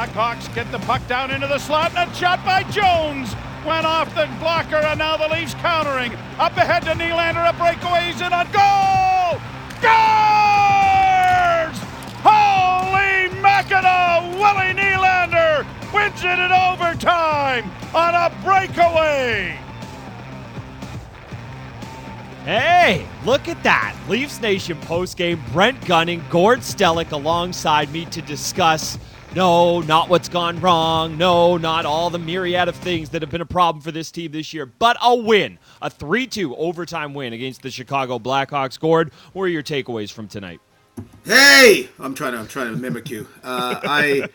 Blackhawks get the puck down into the slot a shot by Jones. Went off the blocker and now the Leafs countering. Up ahead to Nylander, a breakaway, he's in on goal! Scores! Holy Mackinaw! Willie Nylander wins it in overtime on a breakaway! Hey, look at that. Leafs Nation postgame. Brent Gunning, Gord Stellick alongside me to discuss no, not what's gone wrong. No, not all the myriad of things that have been a problem for this team this year, but a win. A 3 2 overtime win against the Chicago Blackhawks. Gord, what are your takeaways from tonight? Hey, I'm trying to I'm trying to mimic you. Uh, I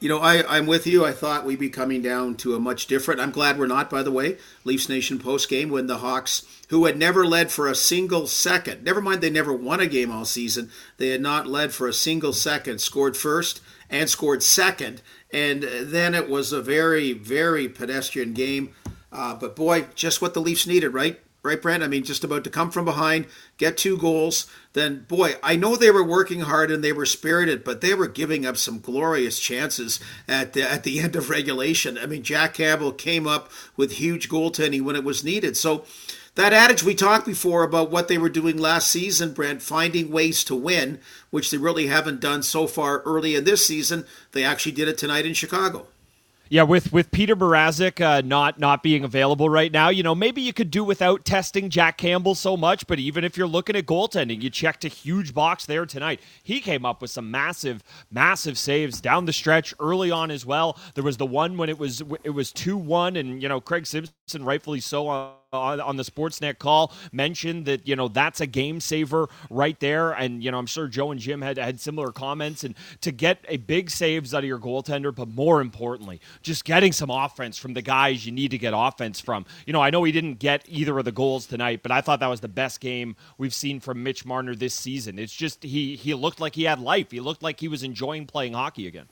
you know, I, I'm with you. I thought we'd be coming down to a much different. I'm glad we're not, by the way. Leafs Nation post game when the Hawks, who had never led for a single second, never mind they never won a game all season, they had not led for a single second, scored first and scored second. And then it was a very, very pedestrian game. Uh, but boy, just what the Leafs needed, right? right, Brent? I mean, just about to come from behind, get two goals. Then, boy, I know they were working hard and they were spirited, but they were giving up some glorious chances at the, at the end of regulation. I mean, Jack Campbell came up with huge goaltending when it was needed. So, that adage we talked before about what they were doing last season, Brent, finding ways to win, which they really haven't done so far early in this season, they actually did it tonight in Chicago. Yeah, with with Petr Mrazek uh, not not being available right now, you know maybe you could do without testing Jack Campbell so much. But even if you're looking at goaltending, you checked a huge box there tonight. He came up with some massive massive saves down the stretch early on as well. There was the one when it was it was two one, and you know Craig Simpson rightfully so on on, on the Sportsnet call mentioned that you know that's a game saver right there, and you know I'm sure Joe and Jim had had similar comments. And to get a big saves out of your goaltender, but more importantly, just getting some offense from the guys you need to get offense from. You know, I know he didn't get either of the goals tonight, but I thought that was the best game we've seen from Mitch Marner this season. It's just he he looked like he had life. He looked like he was enjoying playing hockey again.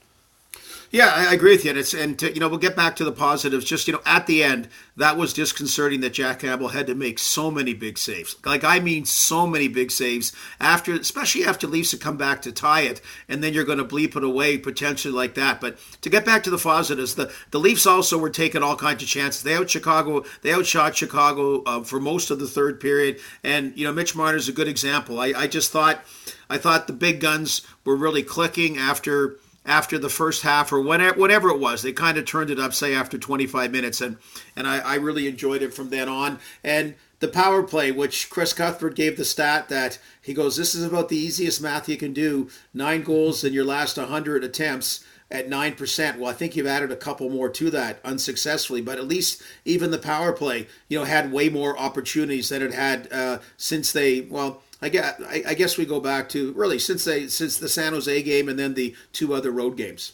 Yeah, I agree with you. And it's and to, you know we'll get back to the positives. Just you know at the end, that was disconcerting that Jack Campbell had to make so many big saves. Like I mean, so many big saves after, especially after Leafs had come back to tie it, and then you're going to bleep it away potentially like that. But to get back to the positives, the the Leafs also were taking all kinds of chances. They out Chicago, they outshot Chicago uh, for most of the third period, and you know Mitch Marner is a good example. I, I just thought, I thought the big guns were really clicking after after the first half or whatever, whatever it was. They kind of turned it up, say, after 25 minutes, and and I, I really enjoyed it from then on. And the power play, which Chris Cuthbert gave the stat that he goes, this is about the easiest math you can do: nine goals in your last 100 attempts at 9%. Well, I think you've added a couple more to that unsuccessfully, but at least even the power play, you know, had way more opportunities than it had uh, since they, well, I guess, I guess we go back to really since they since the San Jose game and then the two other road games.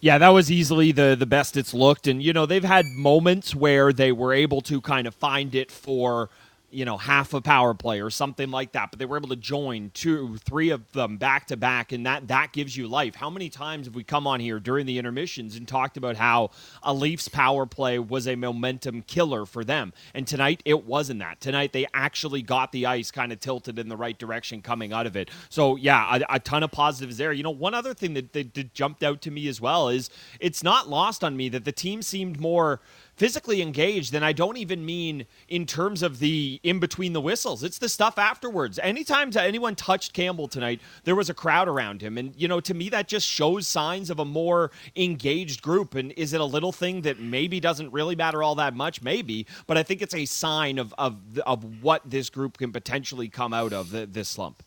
Yeah, that was easily the the best it's looked, and you know they've had moments where they were able to kind of find it for you know, half a power play or something like that. But they were able to join two, three of them back to back, and that that gives you life. How many times have we come on here during the intermissions and talked about how a Leafs power play was a momentum killer for them? And tonight it wasn't that. Tonight they actually got the ice kind of tilted in the right direction coming out of it. So yeah, a, a ton of positives there. You know, one other thing that, that, that jumped out to me as well is it's not lost on me that the team seemed more physically engaged, and I don't even mean in terms of the in between the whistles. It's the stuff afterwards. Anytime anyone touched Campbell tonight, there was a crowd around him. And, you know, to me, that just shows signs of a more engaged group. And is it a little thing that maybe doesn't really matter all that much? Maybe. But I think it's a sign of, of, of what this group can potentially come out of the, this slump.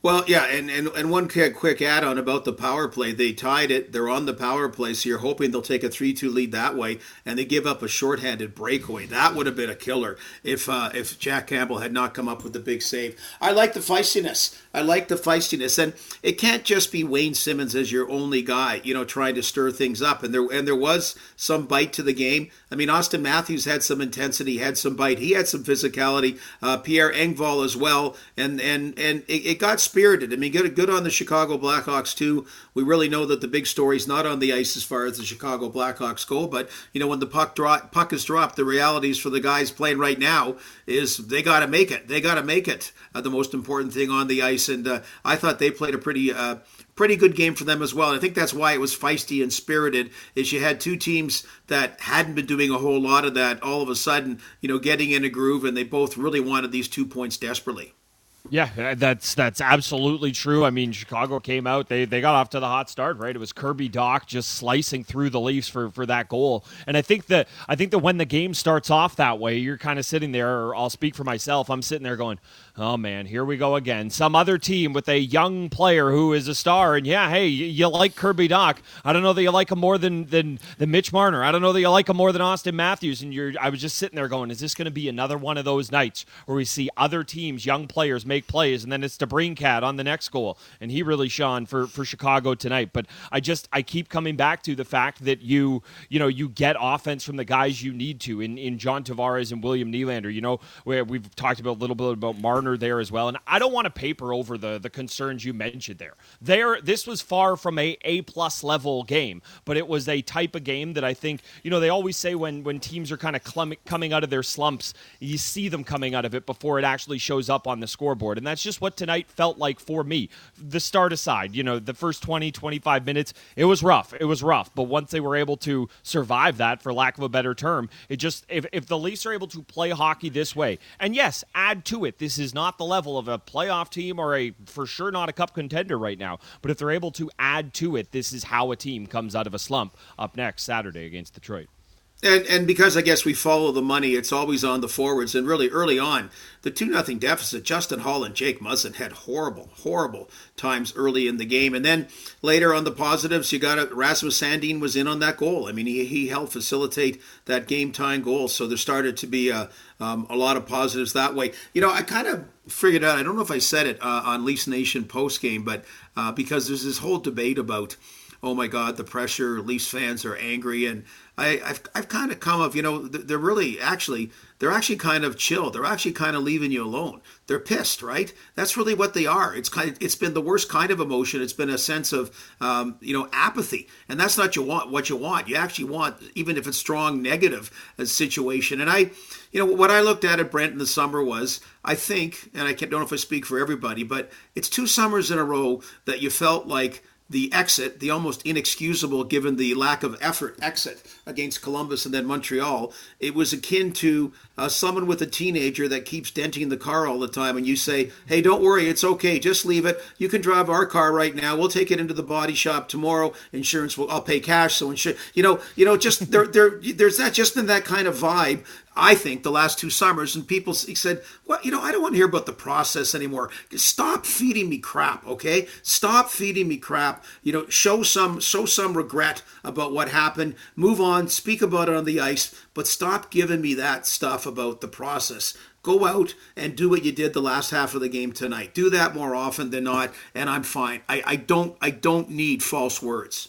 Well, yeah, and, and, and one quick add on about the power play. They tied it. They're on the power play, so you're hoping they'll take a 3 2 lead that way, and they give up a shorthanded breakaway. That would have been a killer if uh, if Jack Campbell had not come up with the big save. I like the feistiness. I like the feistiness, and it can't just be Wayne Simmonds as your only guy, you know, trying to stir things up. And there and there was some bite to the game. I mean, Auston Matthews had some intensity, had some bite. He had some physicality. Uh, Pierre Engvall as well, and and and it, it got spirited. I mean, good good on the Chicago Blackhawks too. We really know that the big story's not on the ice as far as the Chicago Blackhawks go, but you know when the puck drop, puck is dropped, the realities for the guys playing right now is they got to make it. They got to make it. Uh, the most important thing on the ice, and uh, I thought they played a pretty. Uh, pretty good game for them as well. And I think that's why it was feisty and spirited. Is you had two teams that hadn't been doing a whole lot of that, all of a sudden, you know, getting in a groove, and they both really wanted these two points desperately. Yeah, uh, that's that's absolutely true. I mean, Chicago came out; they they got off to the hot start, right? It was Kirby Dach just slicing through the Leafs for for that goal. And I think that I think that when the game starts off that way, you're kind of sitting there. Or I'll speak for myself. I'm sitting there going, "Oh man, here we go again. Some other team with a young player who is a star." And yeah, hey, you, you like Kirby Dach? I don't know that you like him more than than than Mitch Marner. I don't know that you like him more than Auston Matthews. And you're, I was just sitting there going, "Is this going to be another one of those nights where we see other teams, young players, make plays, and then it's DeBrincat on the next goal, and he really shone for for Chicago tonight. But I just I keep coming back to the fact that you you know you get offense from the guys you need to in in John Tavares and William Nylander. You know where we've talked about a little bit about Marner there as well, and I don't want to paper over the the concerns you mentioned there. There, this was far from a A plus level game, but it was a type of game that I think you know they always say when when teams are kind of coming out of their slumps, you see them coming out of it before it actually shows up on the scoreboard, and that's just what tonight felt like for me. The start aside, you know, the first 20, 25 minutes, it was rough. It was rough. But once they were able to survive that, for lack of a better term, it just, if, if the Leafs are able to play hockey this way, and yes, add to it, this is not the level of a playoff team or a, for sure, not a cup contender right now. But if they're able to add to it, this is how a team comes out of a slump up next Saturday against Detroit. And, and because I guess we follow the money, it's always on the forwards. And really early on, the 2 nothing deficit, Justin Holl and Jake Muzzin had horrible, horrible times early in the game. And then later on the positives, you got Rasmus Sandin was in on that goal. I mean, he, he helped facilitate that game time goal. So there started to be a, um, a lot of positives that way. You know, I kind of figured out, I don't know if I said it uh, on Leafs Nation post game, but uh, because there's this whole debate about oh my God, the pressure, Leafs fans are angry. And I, have I've kind of come of, you know, they're really actually, they're actually kind of chill. They're actually kind of leaving you alone. They're pissed, right? That's really what they are. It's kind of, it's been the worst kind of emotion. It's been a sense of, um, you know, apathy. And that's not you want what you want. You actually want, even if it's strong negative uh, situation. And I, you know, what I looked at at Brent in the summer was, I think, and I don't know if I speak for everybody, but it's two summers in a row that you felt like the exit, the almost inexcusable given the lack of effort exit against Columbus and then Montreal, it was akin to uh, someone with a teenager that keeps denting the car all the time, and you say, "Hey, don't worry, it's okay, just leave it. You can drive our car right now. We'll take it into the body shop tomorrow. Insurance will, I'll pay cash. So insurance, you know, you know, just there, there, there's that just in that kind of vibe I think, the last two summers, and people said, "Well, you know, I don't want to hear about the process anymore. Stop feeding me crap, okay? Stop feeding me crap. You know, show some show some regret about what happened. Move on. Speak about it on the ice, but stop giving me that stuff about the process." Go out and do what you did the last half of the game tonight. Do that more often than not, and I'm fine. I, I don't I don't need false words.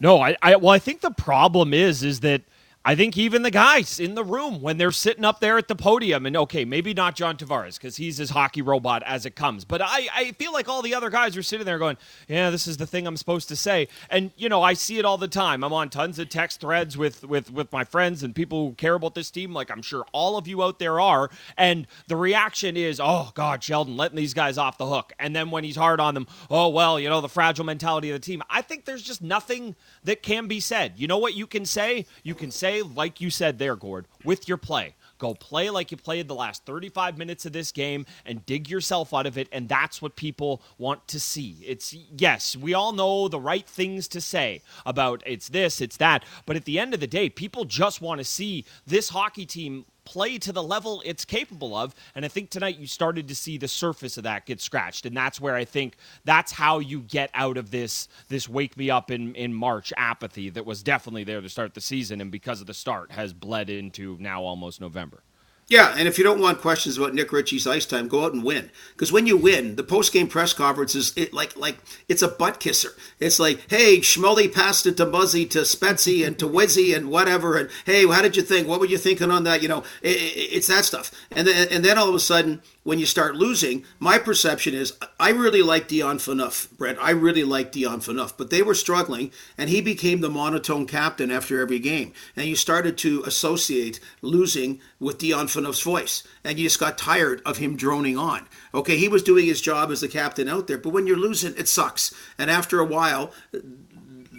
No, I, I well I think the problem is is that I think even the guys in the room when they're sitting up there at the podium, and okay, maybe not John Tavares because he's his hockey robot as it comes, but I, I feel like all the other guys are sitting there going, yeah, this is the thing I'm supposed to say. And, you know, I see it all the time. I'm on tons of text threads with, with, with my friends and people who care about this team, like I'm sure all of you out there are. And the reaction is, oh, God, Sheldon, letting these guys off the hook. And then when he's hard on them, oh, well, you know, the fragile mentality of the team. I think there's just nothing that can be said. You know what you can say? You can say, like you said there, Gord, with your play. Go play like you played the last 35 minutes of this game and dig yourself out of it. And that's what people want to see. It's, yes, we all know the right things to say about it's this, it's that. But at the end of the day, people just want to see this hockey team play to the level it's capable of. And I think tonight you started to see the surface of that get scratched. And that's where I think that's how you get out of this this wake me up in, in March apathy that was definitely there to start the season and because of the start has bled into now almost November. Yeah, and if you don't want questions about Nick Ritchie's ice time, go out and win. Because when you win, the post game press conference is it like like it's a butt kisser. It's like, hey, Schmelly passed it to Muzzy to Spetsy and to Wizzy and whatever, and hey, how did you think? What were you thinking on that? You know, it, it, it's that stuff. And then and then all of a sudden, when you start losing, my perception is I really like Dion Phaneuf, Brent. I really like Dion Phaneuf, but they were struggling, and he became the monotone captain after every game. And you started to associate losing with Dion Phaneuf's voice, and you just got tired of him droning on. Okay, he was doing his job as the captain out there, but when you're losing, it sucks. And after a while,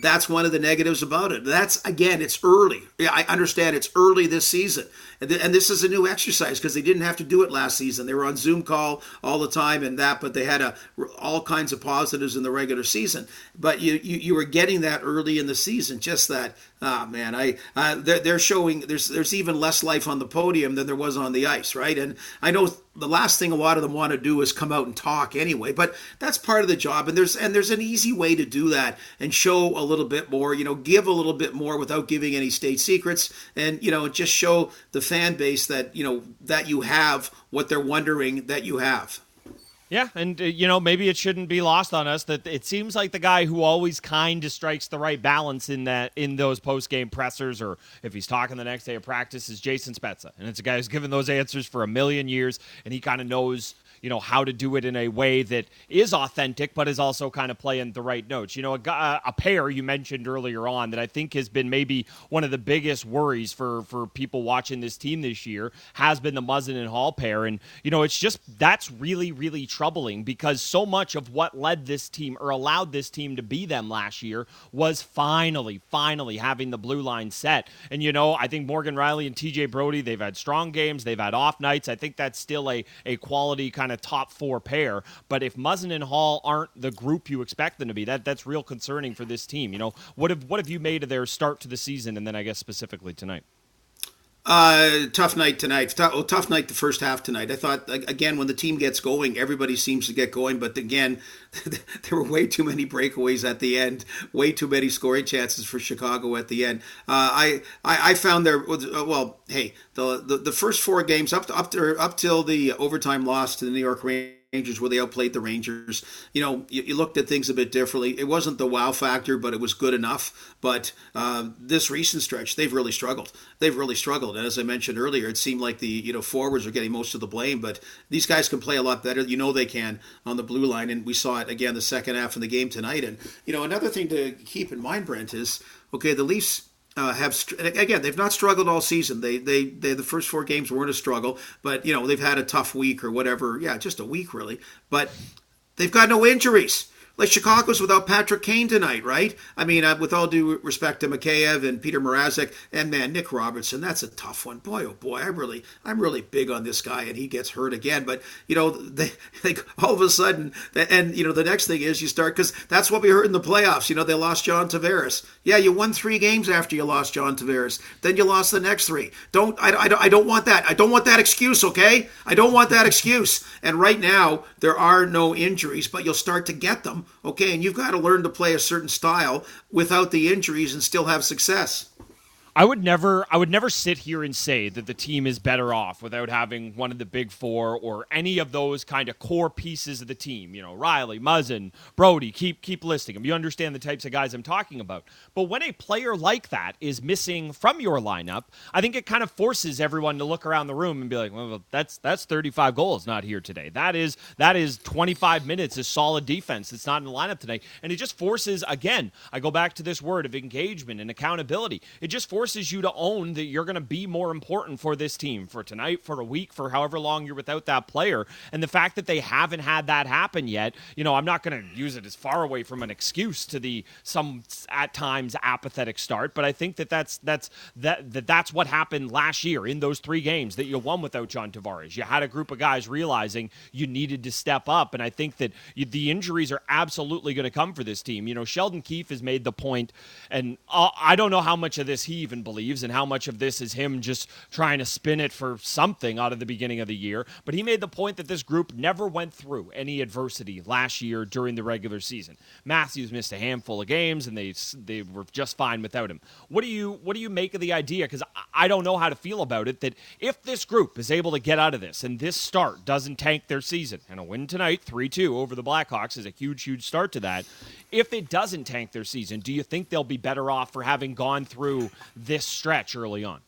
that's one of the negatives about it. That's again, it's early. Yeah, I understand it's early this season, and, th- and this is a new exercise because they didn't have to do it last season. They were on Zoom call all the time and that, but they had a, all kinds of positives in the regular season. But you, you you were getting that early in the season, just that. Ah, oh, man, I they're, they're showing there's there's even less life on the podium than there was on the ice, right? And I know the last thing a lot of them want to do is come out and talk anyway but that's part of the job and there's and there's an easy way to do that and show a little bit more you know give a little bit more without giving any state secrets and you know just show the fan base that you know that you have what they're wondering that you have yeah, and uh, you know maybe it shouldn't be lost on us that it seems like the guy who always kind of strikes the right balance in that in those post game pressers, or if he's talking the next day of practice, is Jason Spezza, and it's a guy who's given those answers for a million years, and he kind of knows you know how to do it in a way that is authentic but is also kind of playing the right notes. You know a, a, pair you mentioned earlier on that i think has been maybe one of the biggest worries for for people watching this team this year has been the muzzin and Holl pair. And you know it's just that's really really troubling because so much of what led this team or allowed this team to be them last year was finally finally having the blue line set. And you know i think Morgan Rielly and tj brody they've had strong games. They've had off nights. I think that's still a a quality kind of top four pair. But if Muzzin and Holl aren't the group you expect them to be, that that's real concerning for this team. You know, what have what have you made of their start to the season, and then I guess specifically tonight? Uh, tough night tonight. Tough, well, tough night the first half tonight. I thought again when the team gets going, everybody seems to get going, but again, there were way too many breakaways at the end, way too many scoring chances for Chicago at the end. Uh, I, I, I found there well, hey, the, the the first four games up to, up to, up till the overtime loss to the New York Rangers Rangers where they outplayed the Rangers. You know, you, you, looked at things a bit differently. It wasn't the wow factor, but it was good enough. But uh, this recent stretch, they've really struggled. They've really struggled. And as I mentioned earlier, it seemed like the you know forwards are getting most of the blame, but these guys can play a lot better. You know they can on the blue line, and we saw it again the second half of the game tonight. And you know another thing to keep in mind, Brent, is okay the Leafs uh, have again they've not struggled all season. They, they they the first four games weren't a struggle, but you know they've had a tough week or whatever. Yeah, just a week really, but they've got no injuries. Like Chicago's without Patrick Kane tonight, right? I mean, uh, with all due respect to Mikheyev and Petr Mrazek, and man, Nick Robertson, that's a tough one. Boy, oh boy, I'm really, I'm really big on this guy, and he gets hurt again. But you know, they like all of a sudden, and you know, the next thing is you start because that's what we heard in the playoffs. You know, they lost John Tavares. Yeah, you won three games after you lost John Tavares. Then you lost the next three. Don't I, I, I don't want that. I don't want that excuse. Okay, I don't want that excuse. And right now there are no injuries, but you'll start to get them Okay, and you've got to learn to play a certain style without the injuries and still have success. I would never I would never sit here and say that the team is better off without having one of the big four or any of those kind of core pieces of the team. You know, Rielly, Muzzin, Brody, keep keep listing them. You understand the types of guys I'm talking about. But when a player like that is missing from your lineup, I think it kind of forces everyone to look around the room and be like, well, that's that's 35 goals not here today. That is that is 25 minutes of solid defense that's not in the lineup today. And it just forces again, I go back to this word of engagement and accountability. It just forces forces you to own that you're going to be more important for this team for tonight, for a week, for however long you're without that player. And the fact that they haven't had that happen yet, you know, I'm not going to use it as far away from an excuse to the some at times apathetic start, but I think that that's that's that, that that's what happened last year in those three games that you won without John Tavares. You had a group of guys realizing you needed to step up, and I think that you, the injuries are absolutely going to come for this team. You know, Sheldon Keefe has made the point, and uh, I don't know how much of this he even believes and how much of this is him just trying to spin it for something out of the beginning of the year. But he made the point that this group never went through any adversity last year during the regular season. Matthews missed a handful of games and they they were just fine without him. What do you what do you make of the idea? Because I don't know how to feel about it. That if this group is able to get out of this and this start doesn't tank their season, and a win tonight, three two over the Blackhawks is a huge huge start to that. If it doesn't tank their season, do you think they'll be better off for having gone through this stretch early on?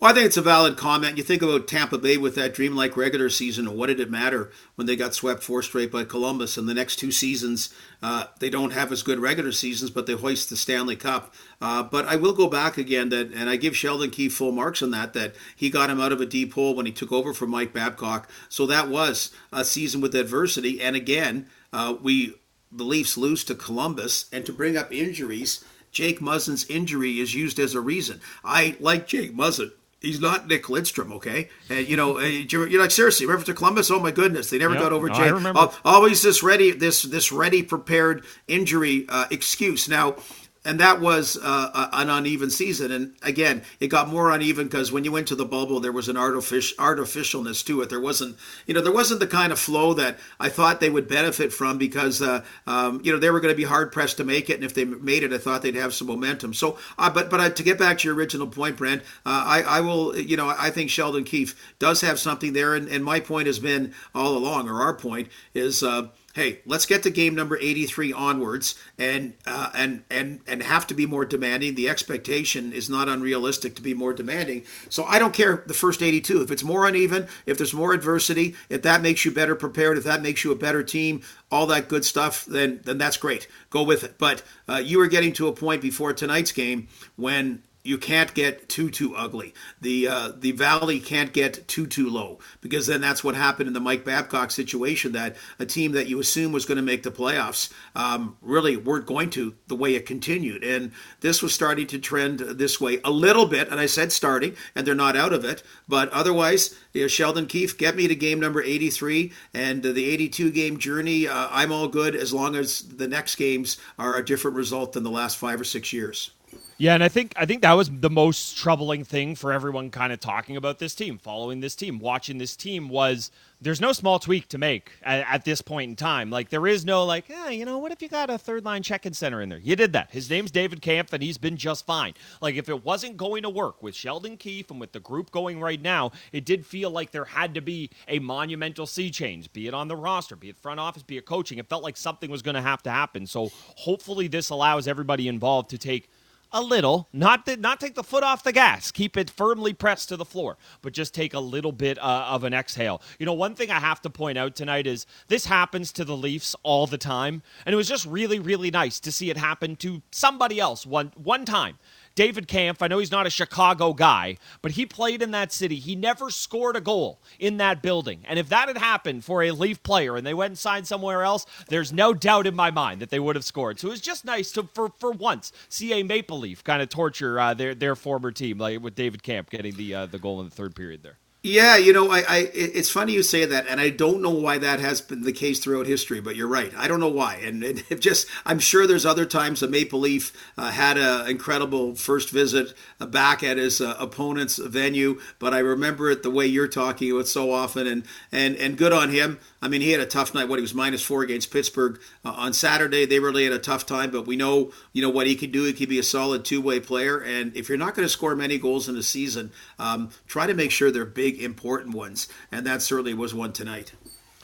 Well, I think it's a valid comment. You think about Tampa Bay with that dreamlike regular season, and what did it matter when they got swept four straight by Columbus? And the next two seasons, uh, they don't have as good regular seasons, but they hoist the Stanley Cup. Uh, but I will go back again, that, and I give Sheldon Keefe full marks on that. That he got him out of a deep hole when he took over from Mike Babcock. So that was a season with adversity. And again, uh, we the Leafs lose to Columbus, and to bring up injuries. Jake Muzzin's injury is used as a reason. I like Jake Muzzin he's not Nick Lidstrom, okay? And you know, you're, like seriously, remember to Columbus? Oh my goodness, they never yep. got over no, remember. always this ready, this this ready prepared injury uh, excuse. Now and that was uh, an uneven season. And again, it got more uneven because when you went to the bubble, there was an artific- artificialness to it. There wasn't, you know, there wasn't the kind of flow that I thought they would benefit from because, uh, um, you know, they were going to be hard pressed to make it. And if they made it, I thought they'd have some momentum. So, uh, but but to get back to your original point, Brent, uh, I, I will, you know, I think Sheldon Keefe does have something there. And, and my point has been all along, or our point is uh, hey, let's get to game number 83 onwards and uh, and and and have to be more demanding. The expectation is not unrealistic to be more demanding. So I don't care the first 82. If it's more uneven, if there's more adversity, if that makes you better prepared, if that makes you a better team, all that good stuff, then then that's great. Go with it. But uh, you were getting to a point before tonight's game when you can't get too too ugly. The uh, the valley can't get too too low because then that's what happened in the Mike Babcock situation. That a team that you assume was going to make the playoffs um, really weren't going to the way it continued, and this was starting to trend this way a little bit. And I said starting, and they're not out of it. But otherwise, you know, Sheldon Keefe, get me to game number eighty three and the eighty two game journey. Uh, I'm all good as long as the next games are a different result than the last five or six years. Yeah, and I think I think that was the most troubling thing for everyone kind of talking about this team, following this team, watching this team was there's no small tweak to make at, at this point in time. Like there is no like, eh, you know, what if you got a third line check-in center in there? You did that. His name's David Kampf, and he's been just fine. Like if it wasn't going to work with Sheldon Keefe and with the group going right now, it did feel like there had to be a monumental sea change, be it on the roster, be it front office, be it coaching. It felt like something was going to have to happen. So hopefully this allows everybody involved to take a little, not the, not take the foot off the gas, keep it firmly pressed to the floor, but just take a little bit uh, of an exhale. You know, one thing I have to point out tonight is this happens to the Leafs all the time, and it was just really, really nice to see it happen to somebody else one one time. David Kampf, I know he's not a Chicago guy, but he played in that city. He never scored a goal in that building. And if that had happened for a Leaf player and they went and signed somewhere else, there's no doubt in my mind that they would have scored. So it was just nice to, for, for once, see a Maple Leaf kind of torture uh, their, their former team, like with David Kampf getting the, uh, the goal in the third period there. Yeah, you know, I, I, it's funny you say that, and I don't know why that has been the case throughout history. But you're right, I don't know why, and, and it just I'm sure there's other times a Maple Leaf uh, had an incredible first visit uh, back at his uh, opponent's venue, but I remember it the way you're talking about so often, and and and good on him. I mean, he had a tough night. What he was minus four against Pittsburgh uh, on Saturday. They really had a tough time, but we know you know what he could do. He could be a solid two way player, and if you're not going to score many goals in a season, um, try to make sure they're big, important ones, and that certainly was one tonight.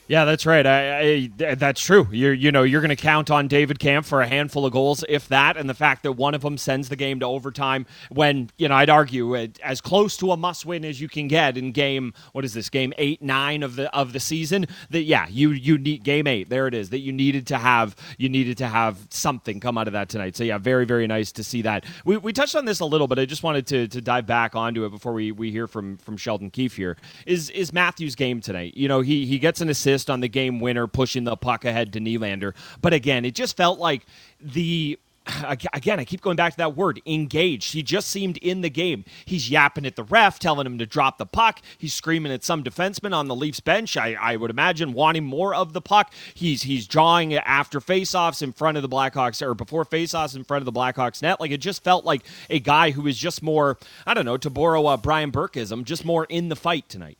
Yeah, that's right. I, I, that's true. You're, you know, you're going to count on David Kampf for a handful of goals, if that, and the fact that one of them sends the game to overtime. When you know, I'd argue it, as close to a must-win as you can get in game. What is this? Game eight, nine of the of the season. That yeah, you you need game eight. There it is. That you needed to have. You needed to have something come out of that tonight. So yeah, very very nice to see that. We, we touched on this a little, but I just wanted to, to dive back onto it before we, we hear from from Sheldon Keefe here. Is is Matthews' game tonight? You know, he he gets an assist assist on the game winner, pushing the puck ahead to Nylander. But again, it just felt like the again, I keep going back to that word, engaged. He just seemed in the game. He's yapping at the ref, telling him to drop the puck. He's screaming at some defenseman on the Leafs bench. I, I would imagine wanting more of the puck. He's he's drawing after faceoffs in front of the Blackhawks or before faceoffs in front of the Blackhawks net. Like it just felt like a guy who was just more, I don't know, to borrow a Brian Burkeism, just more in the fight tonight.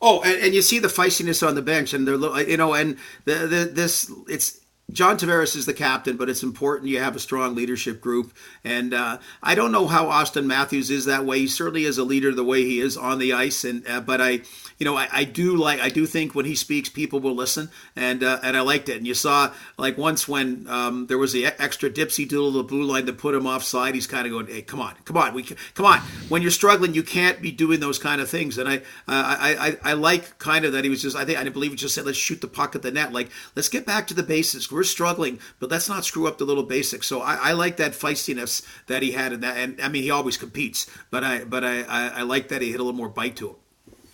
Oh, and, and you see the feistiness on the bench, and they're you know, and the, the this it's John Tavares is the captain, but it's important you have a strong leadership group. And uh, I don't know how Auston Matthews is that way. He certainly is a leader the way he is on the ice. And uh, but I, you know, I, I, do like I do think when he speaks, people will listen. And uh, and I liked it. And you saw like once when um, there was the extra dipsy doodle the blue line that put him offside. He's kind of going, "Hey, come on, come on, we come on." When you're struggling, you can't be doing those kind of things. And I I I, I like kind of that he was just I think I believe he just said, "Let's shoot the puck at the net." Like let's get back to the basics we're struggling, but let's not screw up the little basics. So I, I like that feistiness that he had in that. And I mean, he always competes, but I but I, I, I like that he hit a little more bite to him.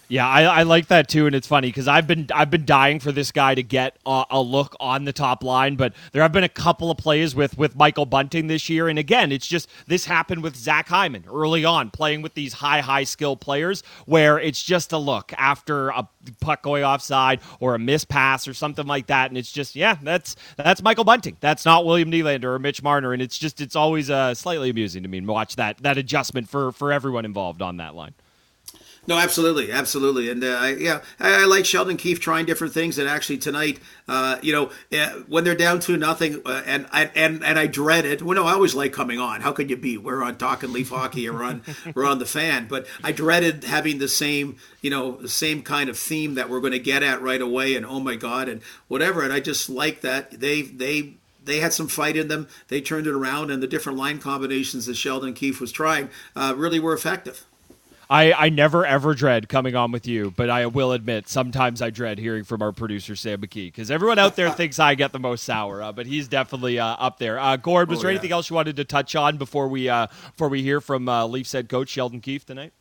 Yeah, I, I, like that too, and it's funny because I've been I've been dying for this guy to get a, a, look on the top line, but there have been a couple of plays with with Michael Bunting this year, and again, it's just this happened with Zach Hyman early on, playing with these high high skill players, where it's just a look after a puck going offside or a miss pass or something like that, and it's just yeah, that's that's Michael Bunting, that's not William Nylander or Mitch Marner, and it's just it's always uh, slightly amusing to me to watch that that adjustment for for everyone involved on that line. No, absolutely, absolutely, and uh, yeah, I, I, like Sheldon Keefe trying different things. And actually tonight, uh, you know, uh, when they're down to nothing, uh, and and and I dread it. Well, no, I always like coming on. How could you be? We're on talking Leaf hockey, or on we're on the fan, but I dreaded having the same, you know, the same kind of theme that we're going to get at right away. And oh my god, and whatever. And I just like that they they they had some fight in them. They turned it around, and the different line combinations that Sheldon Keefe was trying uh, really were effective. I, I never ever dread coming on with you, but I will admit sometimes I dread hearing from our producer Sam McKee because everyone out there thinks I get the most sour, uh, but he's definitely uh, up there. Uh, Gord, was oh, there yeah. anything else you wanted to touch on before we uh, before we hear from uh, Leafs head coach Sheldon Keefe tonight?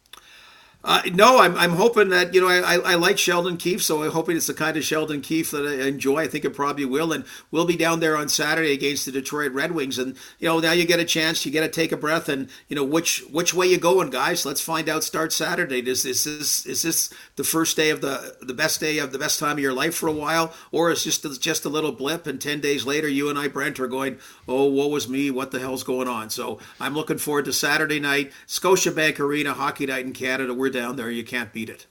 Uh, no, I'm, I'm hoping that you know I, I like Sheldon Keefe, so I'm hoping it's the kind of Sheldon Keefe that I enjoy. I think it probably will, and we'll be down there on Saturday against the Detroit Red Wings, and you know now you get a chance, you get to take a breath, and you know which which way you going, guys. Let's find out. Start Saturday. Is, is this is this the first day of the the best day of the best time of your life for a while, or is just just a little blip, and ten days later you and I Brent are going, oh woe was me, what the hell's going on? So I'm looking forward to Saturday night, Scotiabank Arena Hockey Night in Canada. We're down there. You can't beat it.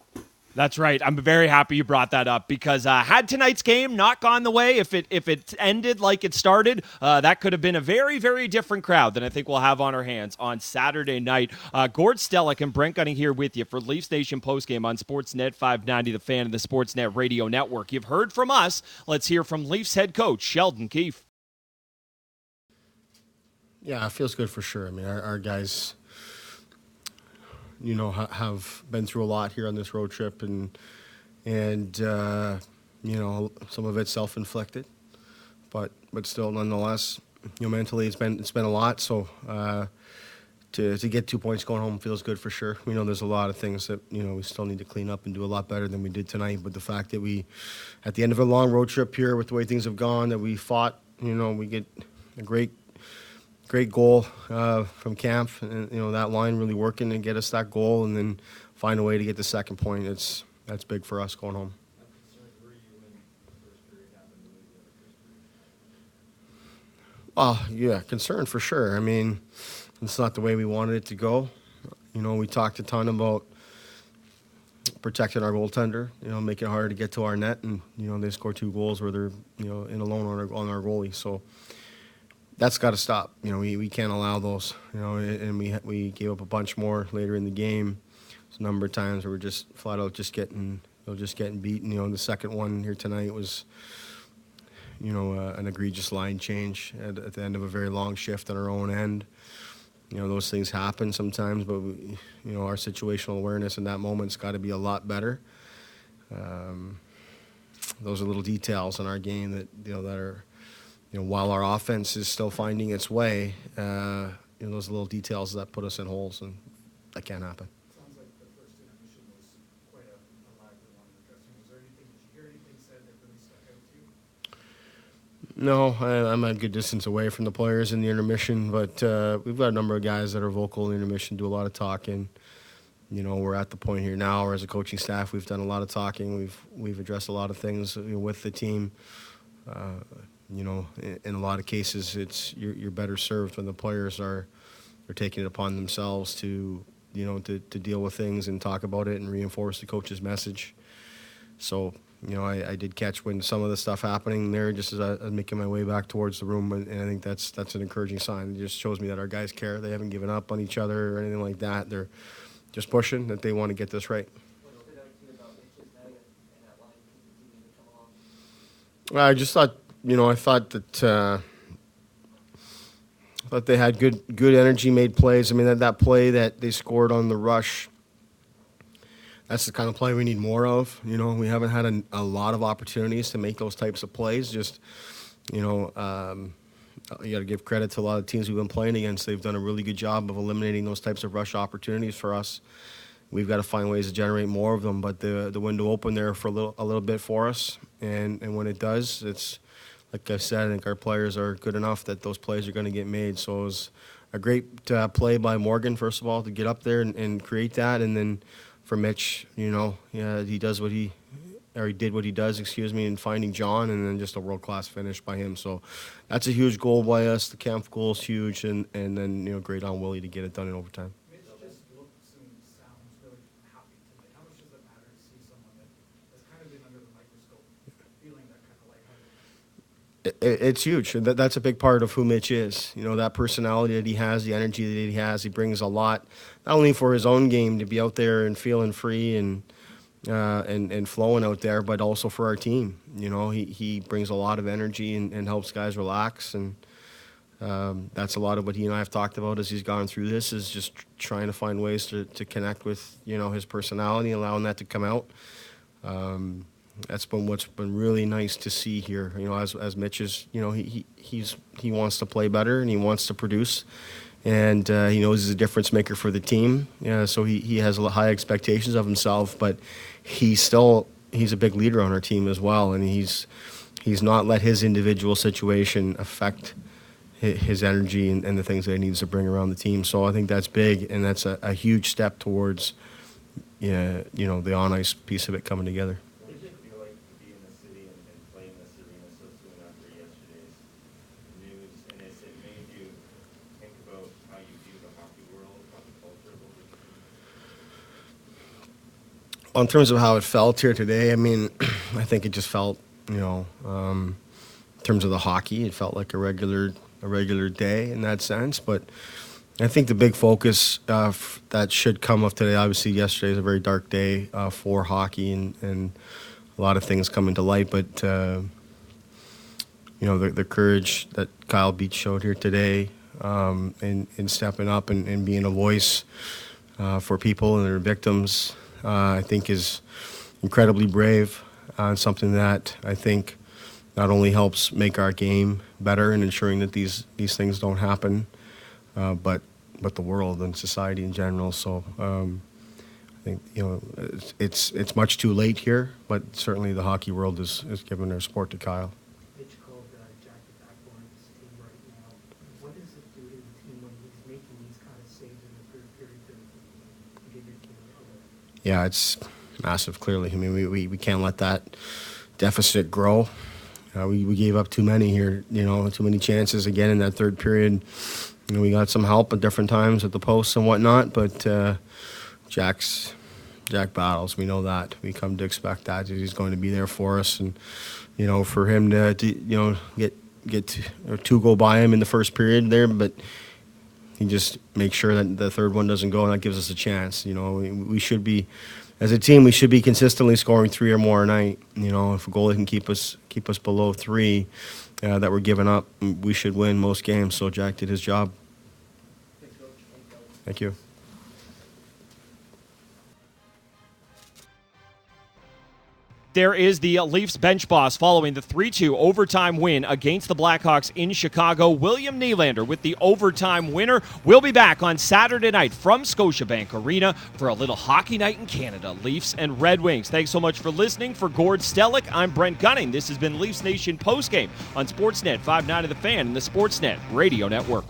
That's right. I'm very happy you brought that up because uh, had tonight's game not gone the way, if it if it ended like it started, uh, that could have been a very very different crowd than I think we'll have on our hands on Saturday night. Uh, Gord Stellick and Brent Gunning here with you for Leaf Nation postgame on Sportsnet 590, the fan of the Sportsnet Radio Network. You've heard from us. Let's hear from Leafs head coach Sheldon Keefe. Yeah, it feels good for sure. I mean, our, our guys you know, ha- have been through a lot here on this road trip, and and uh, you know, some of it's self-inflicted, but but still, nonetheless, you know, mentally it's been it's been a lot. So uh, to to get two points going home feels good for sure. We know there's a lot of things that you know we still need to clean up and do a lot better than we did tonight. But the fact that we, at the end of a long road trip here, with the way things have gone, that we fought, you know, we get a great great goal uh, from Kampf, and you know that line really working to get us that goal, and then find a way to get the second point. It's that's big for us going home. Oh yeah, concern for sure. I mean, it's not the way we wanted it to go. You know, we talked a ton about protecting our goaltender. You know, making it harder to get to our net, and you know they score two goals where they're you know in alone on our on our goalie. So that's got to stop. You know, we, we can't allow those. You know, and we we gave up a bunch more later in the game. There's a number of times where we're just flat out just getting you know, just getting beaten. You know, the second one here tonight was you know uh, an egregious line change at, at, the end of a very long shift on our own end. You know, those things happen sometimes, but we, you know our situational awareness in that moment's got to be a lot better. Um, those are little details in our game that you know that are you know, while our offense is still finding its way, uh, you know, those little details that put us in holes, and that can't happen. Sounds like the first intermission was quite a, a lively one in the dressing room. Was there anything, did you hear anything said that really stuck out to you? No, I, I'm at a good distance away from the players in the intermission, but uh, we've got a number of guys that are vocal in the intermission, do a lot of talking. You know, we're at the point here now, where as a coaching staff, we've done a lot of talking. We've we've addressed a lot of things with the team. Uh, you know, in, a lot of cases, it's you're, you're better served when the players are are taking it upon themselves to you know to, to deal with things and talk about it and reinforce the coach's message. So you know, I, I, did catch when some of the stuff happening there, just as I was making my way back towards the room, and, I think that's that's an encouraging sign. It just shows me that our guys care. They haven't given up on each other or anything like that. They're just pushing that they want to get this right. I just thought, you know, I thought that uh, thought they had good good energy, made plays. I mean, that that play that they scored on the rush. That's the kind of play we need more of. You know, we haven't had a, a lot of opportunities to make those types of plays. Just, you know, um, you got to give credit to a lot of teams we've been playing against. They've done a really good job of eliminating those types of rush opportunities for us. We've got to find ways to generate more of them. But the the window opened there for a little a little bit for us, and and when it does, it's like I said, I think our players are good enough that those plays are going to get made. So it was a great uh, play by Morgan, first of all, to get up there and, and, create that, and then for Mitch, you know, yeah, he does what he or he did what he does, excuse me, in finding John, and then just a world class finish by him. So that's a huge goal by us. The Kampf goal is huge, and and then you know, great on Willie to get it done in overtime. It's huge. that's a big part of who Mitch is. You know, that personality that he has, the energy that he has, he brings a lot, not only for his own game to be out there and feeling free and uh, and and flowing out there, but also for our team. You know, he he brings a lot of energy and, and helps guys relax, and um, that's a lot of what he and I have talked about as he's gone through this. Is just trying to find ways to to connect with you know his personality, allowing that to come out. Um, that's been what's been really nice to see here. You know, as as Mitch is, you know, he, he he's he wants to play better and he wants to produce, and uh, he knows he's a difference maker for the team. Yeah, so he he has high expectations of himself, but he's still he's a big leader on our team as well, and he's he's not let his individual situation affect his energy and, and the things that he needs to bring around the team. So I think that's big, and that's a, a huge step towards, yeah, you know, the on ice piece of it coming together. In terms of how it felt here today, I mean, I think it just felt, you know, um, in terms of the hockey, it felt like a regular a regular day in that sense. But I think the big focus uh, f- that should come of today, obviously, yesterday is a very dark day uh, for hockey and, and a lot of things coming to light. But uh, you know, the, the courage that Kyle Beach showed here today um, in, in stepping up and, and being a voice uh, for people and their victims I think is incredibly brave uh, and something that I think not only helps make our game better and ensuring that these these things don't happen, uh, but but the world and society in general. So um, I think you know it's, it's, it's much too late here, but certainly the hockey world is is giving their support to Kyle. Yeah, it's massive. Clearly, I mean, we, we, we can't let that deficit grow. Uh, we, we gave up too many here, you know, too many chances again in that third period. You know, we got some help at different times at the posts and whatnot, but uh, Jack's Jack battles. We know that. We come to expect that he's going to be there for us, and you know, for him to, to you know get get two go by him in the first period there, but just make sure that the third one doesn't go, and that gives us a chance. You know, we, we should be, as a team, we should be consistently scoring three or more a night. You know, if a goalie can keep us keep us below three uh, that we're giving up, we should win most games. So Jack did his job. Thank you. There is the Leafs bench boss following the 3 2 overtime win against the Blackhawks in Chicago. William Nylander with the overtime winner. We'll be back on Saturday night from Scotiabank Arena for a little hockey night in Canada. Leafs and Red Wings. Thanks so much for listening. For Gord Stellick, I'm Brent Gunning. This has been Leafs Nation postgame on Sportsnet 590 The Fan and the Sportsnet Radio Network.